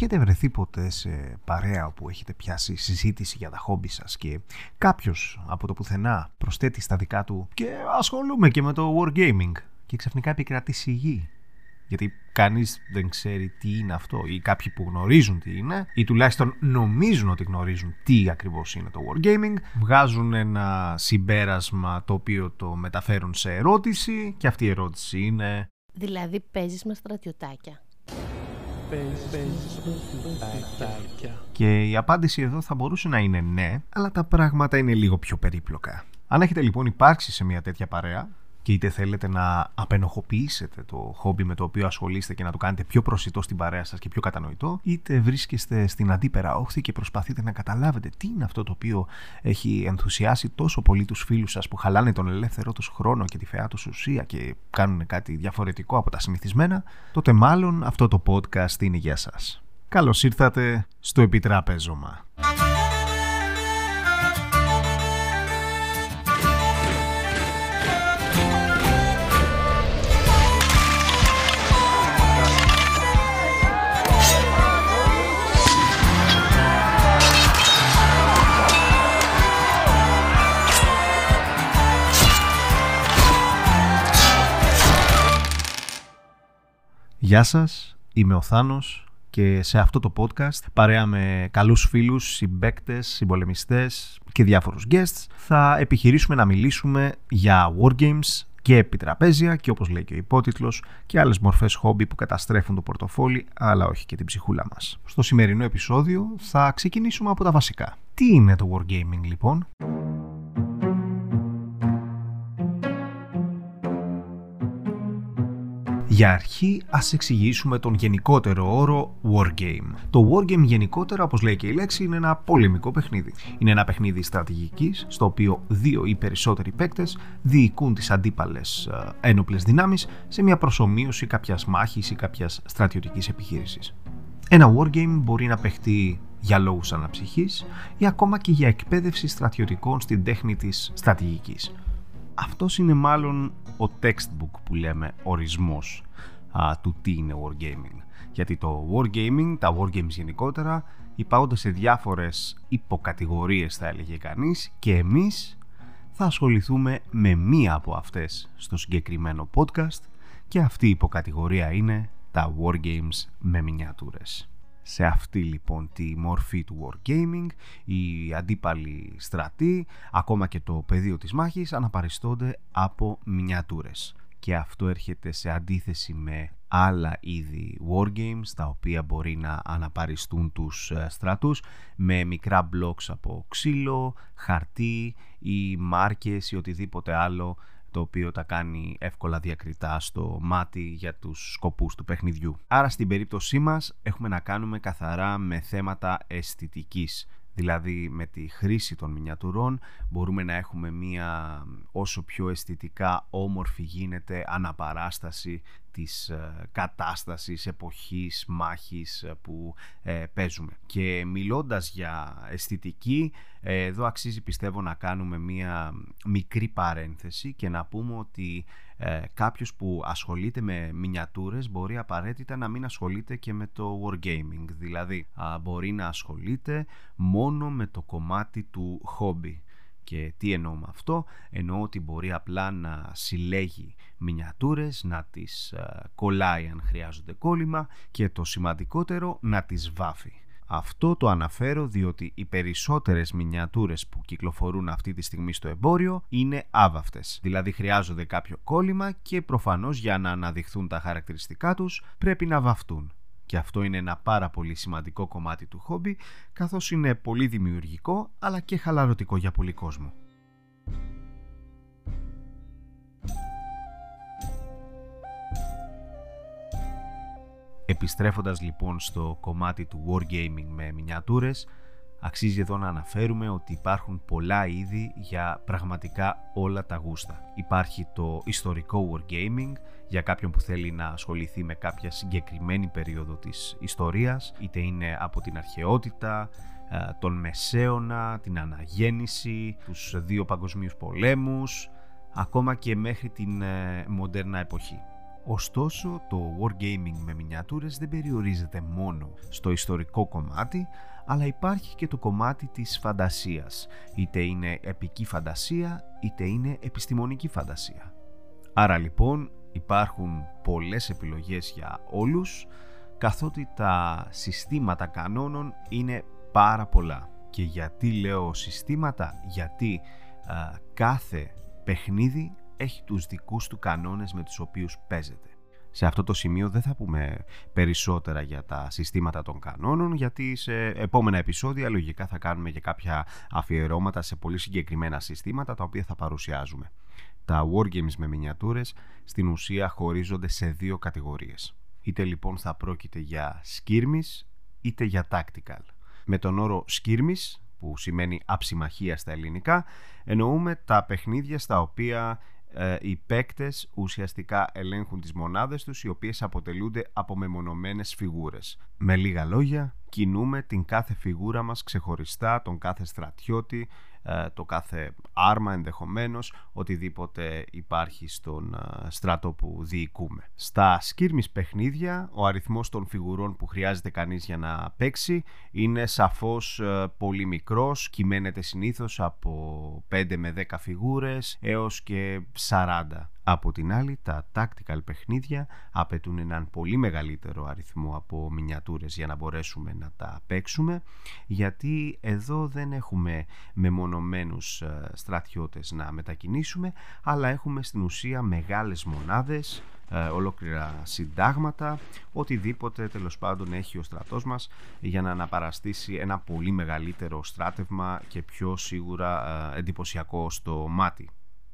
Έχετε βρεθεί ποτέ σε παρέα όπου έχετε πιάσει συζήτηση για τα χόμπι σας και κάποιος από το πουθενά προσθέτει στα δικά του και ασχολούμαι και με το wargaming και ξαφνικά επικρατεί σιγή. Γιατί κανείς δεν ξέρει τι είναι αυτό ή κάποιοι που γνωρίζουν τι είναι ή τουλάχιστον νομίζουν ότι γνωρίζουν τι ακριβώς είναι το wargaming βγάζουν ένα συμπέρασμα το οποίο το μεταφέρουν σε ερώτηση και αυτή η ερώτηση είναι Δηλαδή παίζεις με στρατιωτάκια. Και η απάντηση εδώ θα μπορούσε να είναι ναι, αλλά τα πράγματα είναι λίγο πιο περίπλοκα. Αν έχετε λοιπόν υπάρξει σε μια τέτοια παρέα, και είτε θέλετε να απενοχοποιήσετε το χόμπι με το οποίο ασχολείστε και να το κάνετε πιο προσιτό στην παρέα σας και πιο κατανοητό, είτε βρίσκεστε στην αντίπερα όχθη και προσπαθείτε να καταλάβετε τι είναι αυτό το οποίο έχει ενθουσιάσει τόσο πολύ τους φίλους σας που χαλάνε τον ελεύθερό τους χρόνο και τη φαιά τους ουσία και κάνουν κάτι διαφορετικό από τα συνηθισμένα, τότε μάλλον αυτό το podcast είναι για σας. Καλώς ήρθατε στο Επιτράπεζωμα. Γεια σας, είμαι ο Θάνος και σε αυτό το podcast παρέα με καλούς φίλους, συμπέκτες, συμπολεμιστές και διάφορους guests θα επιχειρήσουμε να μιλήσουμε για wargames και επιτραπέζια και όπως λέει και ο υπότιτλος και άλλες μορφές χόμπι που καταστρέφουν το πορτοφόλι αλλά όχι και την ψυχούλα μας. Στο σημερινό επεισόδιο θα ξεκινήσουμε από τα βασικά. Τι είναι το wargaming λοιπόν; Για αρχή, ας εξηγήσουμε τον γενικότερο όρο Wargame. Το Wargame γενικότερα, όπως λέει και η λέξη, είναι ένα πολεμικό παιχνίδι. Είναι ένα παιχνίδι στρατηγικής, στο οποίο δύο ή περισσότεροι παίκτες διοικούν τις αντίπαλες ένοπλες δυνάμεις σε μια προσωμείωση κάποιας μάχης ή κάποιας στρατιωτικής επιχείρησης. Ένα Wargame μπορεί να παιχτεί για λόγους αναψυχής ή ακόμα και για εκπαίδευση στρατιωτικών στην τέχνη της στρατηγικής. Αυτός είναι μάλλον ο textbook που λέμε ορισμός α, του τι είναι wargaming. Γιατί το wargaming, τα wargames γενικότερα, υπάγονται σε διάφορες υποκατηγορίες θα έλεγε κανείς και εμείς θα ασχοληθούμε με μία από αυτές στο συγκεκριμένο podcast και αυτή η υποκατηγορία είναι τα wargames με μινιατούρες. Σε αυτή λοιπόν τη μορφή του wargaming, οι αντίπαλοι στρατοί, ακόμα και το πεδίο της μάχης αναπαριστώνται από μινιατούρες και αυτό έρχεται σε αντίθεση με άλλα είδη wargames τα οποία μπορεί να αναπαριστούν τους ε, στρατούς με μικρά blocks από ξύλο, χαρτί ή μάρκες ή οτιδήποτε άλλο το οποίο τα κάνει εύκολα διακριτά στο μάτι για τους σκοπούς του παιχνιδιού. Άρα στην περίπτωσή μας έχουμε να κάνουμε καθαρά με θέματα αισθητικής Δηλαδή με τη χρήση των μινιατουρών μπορούμε να έχουμε μία όσο πιο αισθητικά όμορφη γίνεται αναπαράσταση της ε, κατάστασης, εποχής, μάχης ε, που ε, παίζουμε. Και μιλώντας για αισθητική, εδώ αξίζει πιστεύω να κάνουμε μία μικρή παρένθεση και να πούμε ότι ε, κάποιος που ασχολείται με μινιατούρες μπορεί απαραίτητα να μην ασχολείται και με το wargaming. Δηλαδή μπορεί να ασχολείται μόνο με το κομμάτι του hobby. Και τι εννοώ με αυτό, εννοώ ότι μπορεί απλά να συλλέγει μινιατούρες, να τις κολλάει αν χρειάζονται κόλλημα και το σημαντικότερο να τις βάφει. Αυτό το αναφέρω διότι οι περισσότερες μινιατούρες που κυκλοφορούν αυτή τη στιγμή στο εμπόριο είναι άβαυτες. Δηλαδή χρειάζονται κάποιο κόλλημα και προφανώς για να αναδειχθούν τα χαρακτηριστικά τους πρέπει να βαφτούν. Και αυτό είναι ένα πάρα πολύ σημαντικό κομμάτι του χόμπι καθώς είναι πολύ δημιουργικό αλλά και χαλαρωτικό για πολύ κόσμο. Επιστρέφοντας λοιπόν στο κομμάτι του wargaming με μινιατούρες, αξίζει εδώ να αναφέρουμε ότι υπάρχουν πολλά είδη για πραγματικά όλα τα γούστα. Υπάρχει το ιστορικό wargaming για κάποιον που θέλει να ασχοληθεί με κάποια συγκεκριμένη περίοδο της ιστορίας, είτε είναι από την αρχαιότητα, ε, τον Μεσαίωνα, την Αναγέννηση, τους δύο παγκοσμίους πολέμους, ακόμα και μέχρι την ε, μοντέρνα εποχή. Ωστόσο, το Wargaming με μινιατούρες δεν περιορίζεται μόνο στο ιστορικό κομμάτι, αλλά υπάρχει και το κομμάτι της φαντασίας, είτε είναι επική φαντασία, είτε είναι επιστημονική φαντασία. Άρα λοιπόν υπάρχουν πολλές επιλογές για όλους, καθότι τα συστήματα κανόνων είναι πάρα πολλά. Και γιατί λέω συστήματα, γιατί κάθε παιχνίδι έχει τους δικούς του κανόνες με τους οποίους παίζεται. Σε αυτό το σημείο δεν θα πούμε περισσότερα για τα συστήματα των κανόνων γιατί σε επόμενα επεισόδια λογικά θα κάνουμε και κάποια αφιερώματα σε πολύ συγκεκριμένα συστήματα τα οποία θα παρουσιάζουμε. Τα wargames με μινιατούρες στην ουσία χωρίζονται σε δύο κατηγορίες. Είτε λοιπόν θα πρόκειται για skirmish είτε για tactical. Με τον όρο skirmish που σημαίνει αψιμαχία στα ελληνικά εννοούμε τα παιχνίδια στα οποία ε, οι παίκτες ουσιαστικά ελέγχουν τις μονάδες τους οι οποίες αποτελούνται από μεμονωμένες φιγούρες. Με λίγα λόγια, κινούμε την κάθε φιγούρα μας ξεχωριστά, τον κάθε στρατιώτη, ε, το κάθε άρμα ενδεχομένως, οτιδήποτε υπάρχει στον ε, στράτο που διοικούμε. Στα σκύρμις παιχνίδια, ο αριθμός των φιγουρών που χρειάζεται κανείς για να παίξει είναι σαφώς ε, πολύ μικρός, κυμαίνεται συνήθως από 5 με 10 φιγούρες έως και 40 από την άλλη, τα tactical παιχνίδια απαιτούν έναν πολύ μεγαλύτερο αριθμό από μινιατούρες για να μπορέσουμε να τα παίξουμε, γιατί εδώ δεν έχουμε μεμονωμένους ε, στρατιώτες να μετακινήσουμε, αλλά έχουμε στην ουσία μεγάλες μονάδες, ε, ολόκληρα συντάγματα, οτιδήποτε τέλος πάντων έχει ο στρατός μας για να αναπαραστήσει ένα πολύ μεγαλύτερο στράτευμα και πιο σίγουρα ε, εντυπωσιακό στο μάτι.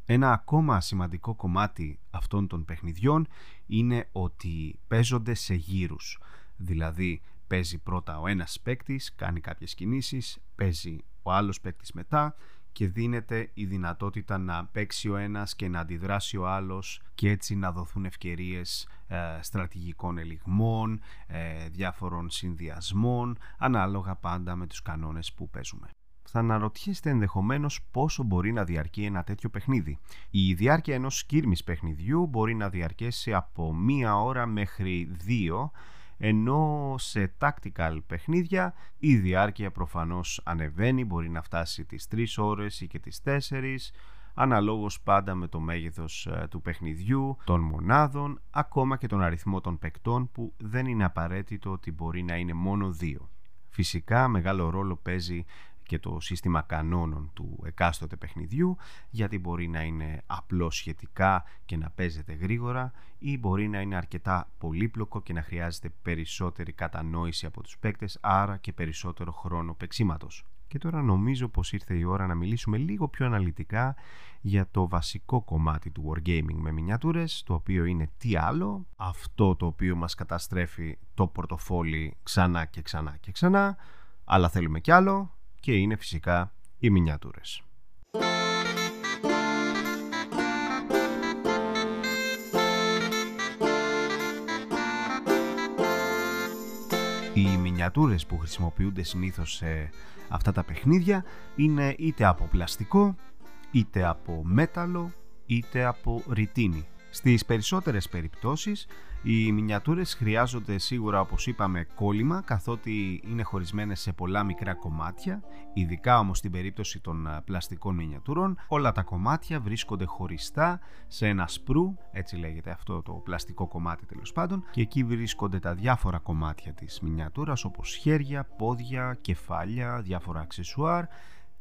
Ένα ακόμα σημαντικό κομμάτι αυτών των παιχνιδιών είναι ότι παίζονται σε γύρους. Δηλαδή παίζει πρώτα ο ένας παίκτης, κάνει κάποιες κινήσεις, παίζει ο άλλος παίκτης μετά και δίνεται η δυνατότητα να παίξει ο ένας και να αντιδράσει ο άλλος και έτσι να δοθούν ευκαιρίες ε, στρατηγικών ελιγμών, ε, διάφορων συνδυασμών, ανάλογα πάντα με τους κανόνες που παίζουμε θα αναρωτιέστε ενδεχομένως πόσο μπορεί να διαρκεί ένα τέτοιο παιχνίδι. Η διάρκεια ενός σκύρμης παιχνιδιού μπορεί να διαρκέσει από μία ώρα μέχρι δύο, ενώ σε tactical παιχνίδια η διάρκεια προφανώς ανεβαίνει, μπορεί να φτάσει τις 3 ώρες ή και τις 4, αναλόγως πάντα με το μέγεθος ε, του παιχνιδιού, των μονάδων, ακόμα και τον αριθμό των παικτών που δεν είναι απαραίτητο ότι μπορεί να είναι μόνο δύο. Φυσικά μεγάλο ρόλο παίζει και το σύστημα κανόνων του εκάστοτε παιχνιδιού γιατί μπορεί να είναι απλό σχετικά και να παίζεται γρήγορα ή μπορεί να είναι αρκετά πολύπλοκο και να χρειάζεται περισσότερη κατανόηση από τους παίκτες άρα και περισσότερο χρόνο παίξήματος. Και τώρα νομίζω πως ήρθε η ώρα να μιλήσουμε λίγο πιο αναλυτικά για το βασικό κομμάτι του Wargaming με μινιατούρες, το οποίο είναι τι άλλο, αυτό το οποίο μας καταστρέφει το πορτοφόλι ξανά και ξανά και ξανά, αλλά θέλουμε κι άλλο, και είναι φυσικά οι μινιατούρες. Οι μινιατούρες που χρησιμοποιούνται συνήθως σε αυτά τα παιχνίδια είναι είτε από πλαστικό, είτε από μέταλλο, είτε από ρητίνη. Στις περισσότερες περιπτώσεις οι μινιατούρες χρειάζονται σίγουρα όπως είπαμε κόλλημα καθότι είναι χωρισμένες σε πολλά μικρά κομμάτια ειδικά όμως στην περίπτωση των πλαστικών μινιατούρων. Όλα τα κομμάτια βρίσκονται χωριστά σε ένα σπρού έτσι λέγεται αυτό το πλαστικό κομμάτι τέλος πάντων και εκεί βρίσκονται τα διάφορα κομμάτια της μινιατούρας όπως χέρια, πόδια, κεφάλια, διάφορα αξεσουάρ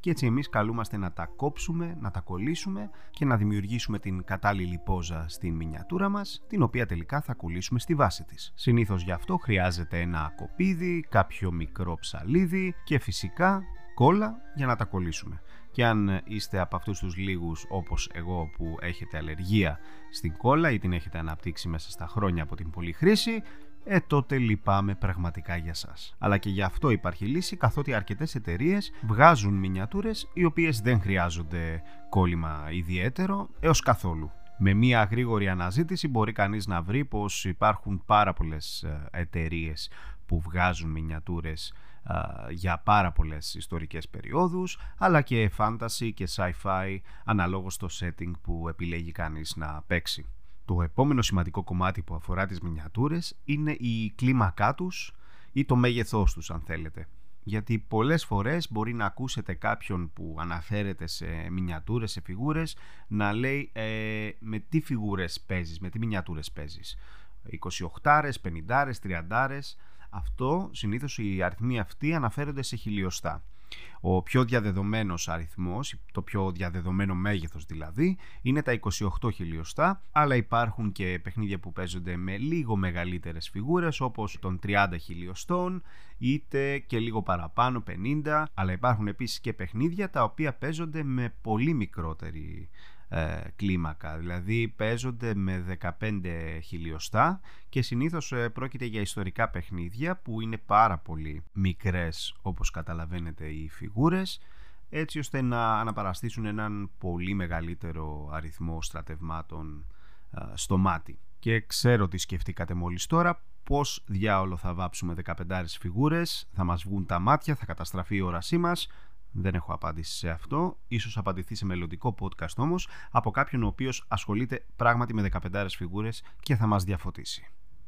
και έτσι εμείς καλούμαστε να τα κόψουμε, να τα κολλήσουμε και να δημιουργήσουμε την κατάλληλη πόζα στην μινιατούρα μας, την οποία τελικά θα κολλήσουμε στη βάση της. Συνήθως γι' αυτό χρειάζεται ένα κοπίδι, κάποιο μικρό ψαλίδι και φυσικά κόλλα για να τα κολλήσουμε. Και αν είστε από αυτούς τους λίγους όπως εγώ που έχετε αλλεργία στην κόλλα ή την έχετε αναπτύξει μέσα στα χρόνια από την πολλή χρήση, ε τότε λυπάμαι πραγματικά για σας. Αλλά και γι' αυτό υπάρχει λύση καθότι αρκετές εταιρείες βγάζουν μινιατούρες οι οποίες δεν χρειάζονται κόλλημα ιδιαίτερο έως καθόλου. Με μία γρήγορη αναζήτηση μπορεί κανείς να βρει πως υπάρχουν πάρα πολλές ε, εταιρείες που βγάζουν μινιατούρες ε, για πάρα πολλές ιστορικές περιόδους αλλά και fantasy και sci-fi αναλόγως το setting που επιλέγει κανείς να παίξει. Το Το επόμενο σημαντικό κομμάτι που αφορά τις μινιατούρες είναι η κλίμακά τους ή το μέγεθός τους αν θέλετε. Γιατί πολλές φορές μπορεί να ακούσετε κάποιον που αναφέρεται σε μινιατούρες, σε φιγούρες να λέει ε, με τι φιγούρες παίζεις, με τι μινιατούρες παίζεις; 28, 50, 30. Αυτό συνήθως οι αριθμοί αυτοί αναφέρονται σε χιλιοστά. Ο πιο διαδεδομένος αριθμός, το πιο διαδεδομένο μέγεθος δηλαδή, είναι τα 28 χιλιοστά, αλλά υπάρχουν και παιχνίδια που παίζονται με λίγο μεγαλύτερες φιγούρες, όπως των 30 χιλιοστών, είτε και λίγο παραπάνω, 50, αλλά υπάρχουν επίσης και παιχνίδια τα οποία παίζονται με πολύ μικρότερη ε, κλίμακα. Δηλαδή παίζονται με 15 χιλιοστά και συνήθως ε, πρόκειται για ιστορικά παιχνίδια που είναι πάρα πολύ μικρές όπως καταλαβαίνετε οι φιγούρες έτσι ώστε να αναπαραστήσουν έναν πολύ μεγαλύτερο αριθμό στρατευμάτων ε, στο μάτι. Και ξέρω τι σκεφτήκατε μόλις τώρα, πώς διάολο θα βάψουμε 15 φιγούρες, θα μας βγουν τα μάτια, θα καταστραφεί η όρασή μας, δεν έχω απάντηση σε αυτό. Ίσως απαντηθεί σε μελλοντικό podcast όμως από κάποιον ο οποίος ασχολείται πράγματι με 15 φιγούρες και θα μας διαφωτίσει.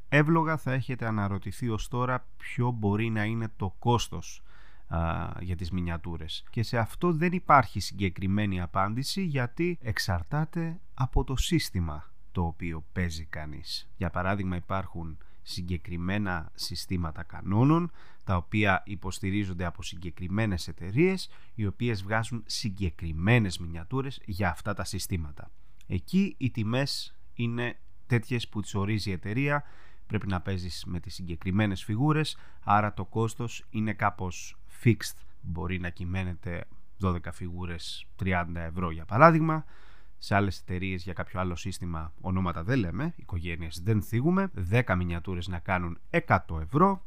Εύλογα θα έχετε αναρωτηθεί ως τώρα ποιο μπορεί να είναι το κόστος α, για τις μινιατούρες. Και σε αυτό δεν υπάρχει συγκεκριμένη απάντηση γιατί εξαρτάται από το σύστημα το οποίο παίζει κανείς. Για παράδειγμα υπάρχουν συγκεκριμένα συστήματα κανόνων τα οποία υποστηρίζονται από συγκεκριμένες εταιρείες οι οποίες βγάζουν συγκεκριμένες μινιατούρες για αυτά τα συστήματα. Εκεί οι τιμές είναι τέτοιες που τις ορίζει η εταιρεία. Πρέπει να παίζεις με τις συγκεκριμένες φιγούρες άρα το κόστος είναι κάπως fixed. Μπορεί να κυμαίνεται 12 φιγούρες 30 ευρώ για παράδειγμα σε άλλες εταιρείες για κάποιο άλλο σύστημα, ονόματα δεν λέμε, οικογένειες δεν θίγουμε, 10 μινιατούρες να κάνουν 100 ευρώ,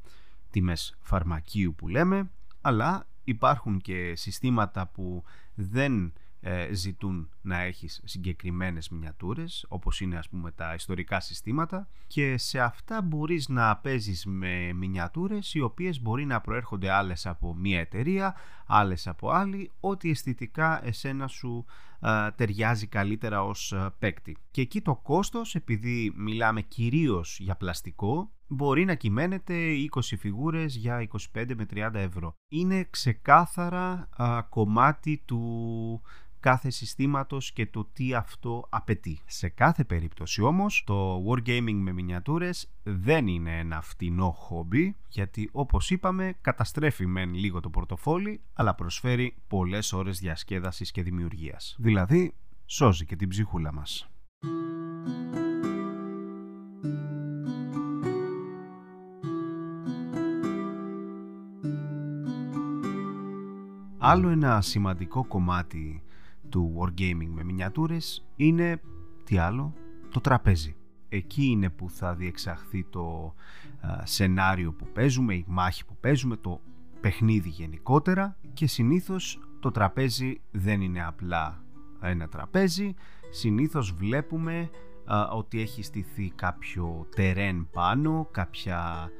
τιμές φαρμακείου που λέμε, αλλά υπάρχουν και συστήματα που δεν ε, ζητούν να έχεις συγκεκριμένες μινιατούρες όπως είναι ας πούμε τα ιστορικά συστήματα. Και σε αυτά μπορείς να παίζεις με μινιατούρες οι οποίες μπορεί να προέρχονται άλλες από μία εταιρεία, άλλες από άλλη ό,τι αισθητικά εσένα σου ταιριάζει καλύτερα ως α, παίκτη. Και εκεί το κόστος επειδή μιλάμε κυρίως για πλαστικό μπορεί να κυμαίνεται 20 φιγούρες για 25 με 30 ευρώ. Είναι ξεκάθαρα κομμάτι του κάθε συστήματος και το τι αυτό απαιτεί. Σε κάθε περίπτωση όμως το wargaming με μινιατούρες δεν είναι ένα φτηνό χόμπι γιατί όπως είπαμε καταστρέφει μεν λίγο το πορτοφόλι αλλά προσφέρει πολλές ώρες διασκέδασης και δημιουργίας. Δηλαδή σώζει και την ψυχούλα μας. Άλλο ένα σημαντικό κομμάτι του Wargaming με μινιατούρες είναι, τι άλλο, το τραπέζι. Εκεί είναι που θα διεξαχθεί το σενάριο που παίζουμε, η μάχη που παίζουμε, το παιχνίδι γενικότερα και συνήθως το τραπέζι δεν είναι απλά ένα τραπέζι, συνήθως βλέπουμε ότι έχει στηθεί κάποιο τερέν πάνω, κάποια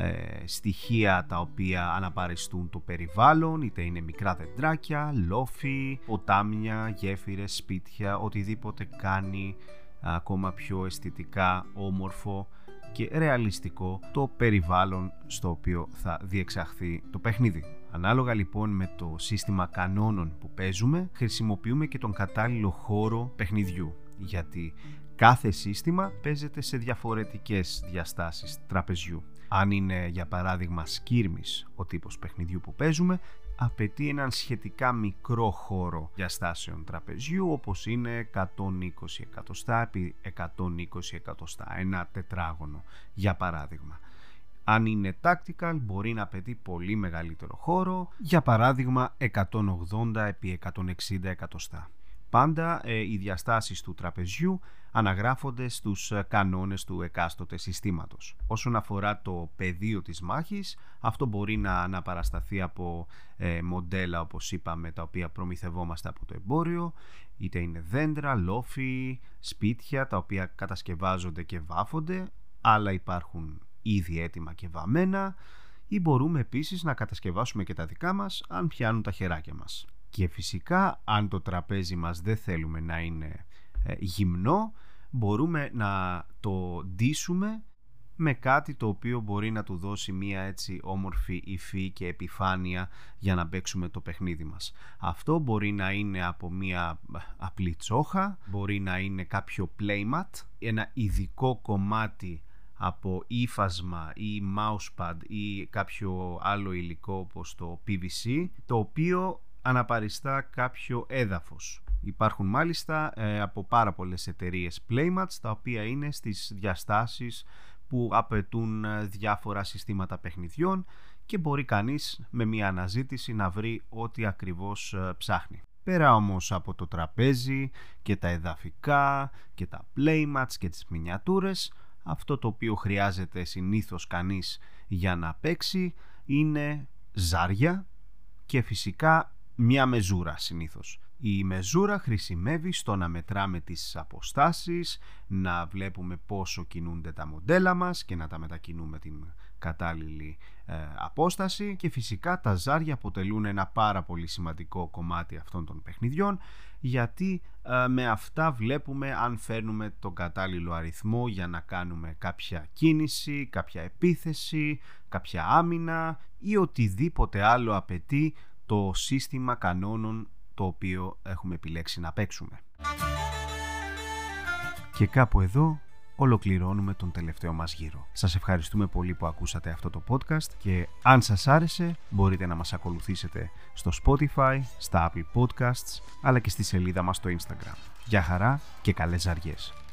ε, στοιχεία τα οποία αναπαριστούν το περιβάλλον, είτε είναι μικρά δεντράκια, λόφοι, ποτάμια, γέφυρες, σπίτια, οτιδήποτε κάνει ακόμα πιο αισθητικά όμορφο και ρεαλιστικό το περιβάλλον στο οποίο θα διεξαχθεί το παιχνίδι. Ανάλογα λοιπόν με το σύστημα κανόνων που παίζουμε, χρησιμοποιούμε και τον κατάλληλο χώρο παιχνιδιού, γιατί κάθε σύστημα παίζεται σε διαφορετικές διαστάσεις τραπεζιού. Αν είναι για παράδειγμα σκύρμης ο τύπος παιχνιδιού που παίζουμε, απαιτεί έναν σχετικά μικρό χώρο διαστάσεων τραπεζιού όπως είναι 120 εκατοστά επί 120 εκατοστά, ένα τετράγωνο για παράδειγμα. Αν είναι tactical μπορεί να απαιτεί πολύ μεγαλύτερο χώρο, για παράδειγμα 180 επί 160 εκατοστά. Πάντα ε, οι διαστάσεις του τραπεζιού αναγράφονται στους ε, κανόνες του εκάστοτε συστήματος. Όσον αφορά το πεδίο της μάχης, αυτό μπορεί να αναπαρασταθεί από ε, μοντέλα όπως είπαμε τα οποία προμηθευόμαστε από το εμπόριο, είτε είναι δέντρα, λόφοι, σπίτια τα οποία κατασκευάζονται και βάφονται, άλλα υπάρχουν ήδη έτοιμα και βαμμένα ή μπορούμε επίσης να κατασκευάσουμε και τα δικά μας αν πιάνουν τα χεράκια μας. Και φυσικά αν το τραπέζι μας δεν θέλουμε να είναι ε, γυμνό μπορούμε να το ντύσουμε με κάτι το οποίο μπορεί να του δώσει μία έτσι όμορφη υφή και επιφάνεια για να παίξουμε το παιχνίδι μας. Αυτό μπορεί να είναι από μία απλή τσόχα, μπορεί να είναι κάποιο playmat, ένα ειδικό κομμάτι από ύφασμα ή mousepad ή κάποιο άλλο υλικό όπως το PVC το οποίο αναπαριστά κάποιο έδαφος. Υπάρχουν μάλιστα ε, από πάρα πολλές εταιρείες Playmats τα οποία είναι στις διαστάσεις που απαιτούν ε, διάφορα συστήματα παιχνιδιών και μπορεί κανείς με μια αναζήτηση να βρει ό,τι ακριβώς ε, ψάχνει. Πέρα όμως από το τραπέζι και τα εδαφικά και τα playmats και τις μινιατούρες αυτό το οποίο χρειάζεται συνήθως κανείς για να παίξει είναι ζάρια και φυσικά μια μεζούρα συνήθως. Η μεζούρα χρησιμεύει στο να μετράμε τις αποστάσεις, να βλέπουμε πόσο κινούνται τα μοντέλα μας και να τα μετακινούμε την κατάλληλη ε, απόσταση. Και φυσικά τα ζάρια αποτελούν ένα πάρα πολύ σημαντικό κομμάτι αυτών των παιχνιδιών γιατί ε, με αυτά βλέπουμε αν φέρνουμε τον κατάλληλο αριθμό για να κάνουμε κάποια κίνηση, κάποια επίθεση, κάποια άμυνα ή οτιδήποτε άλλο απαιτεί το σύστημα κανόνων το οποίο έχουμε επιλέξει να παίξουμε. Και κάπου εδώ ολοκληρώνουμε τον τελευταίο μας γύρο. Σας ευχαριστούμε πολύ που ακούσατε αυτό το podcast και αν σας άρεσε μπορείτε να μας ακολουθήσετε στο Spotify, στα Apple Podcasts αλλά και στη σελίδα μας στο Instagram. Γεια χαρά και καλές ζαριές!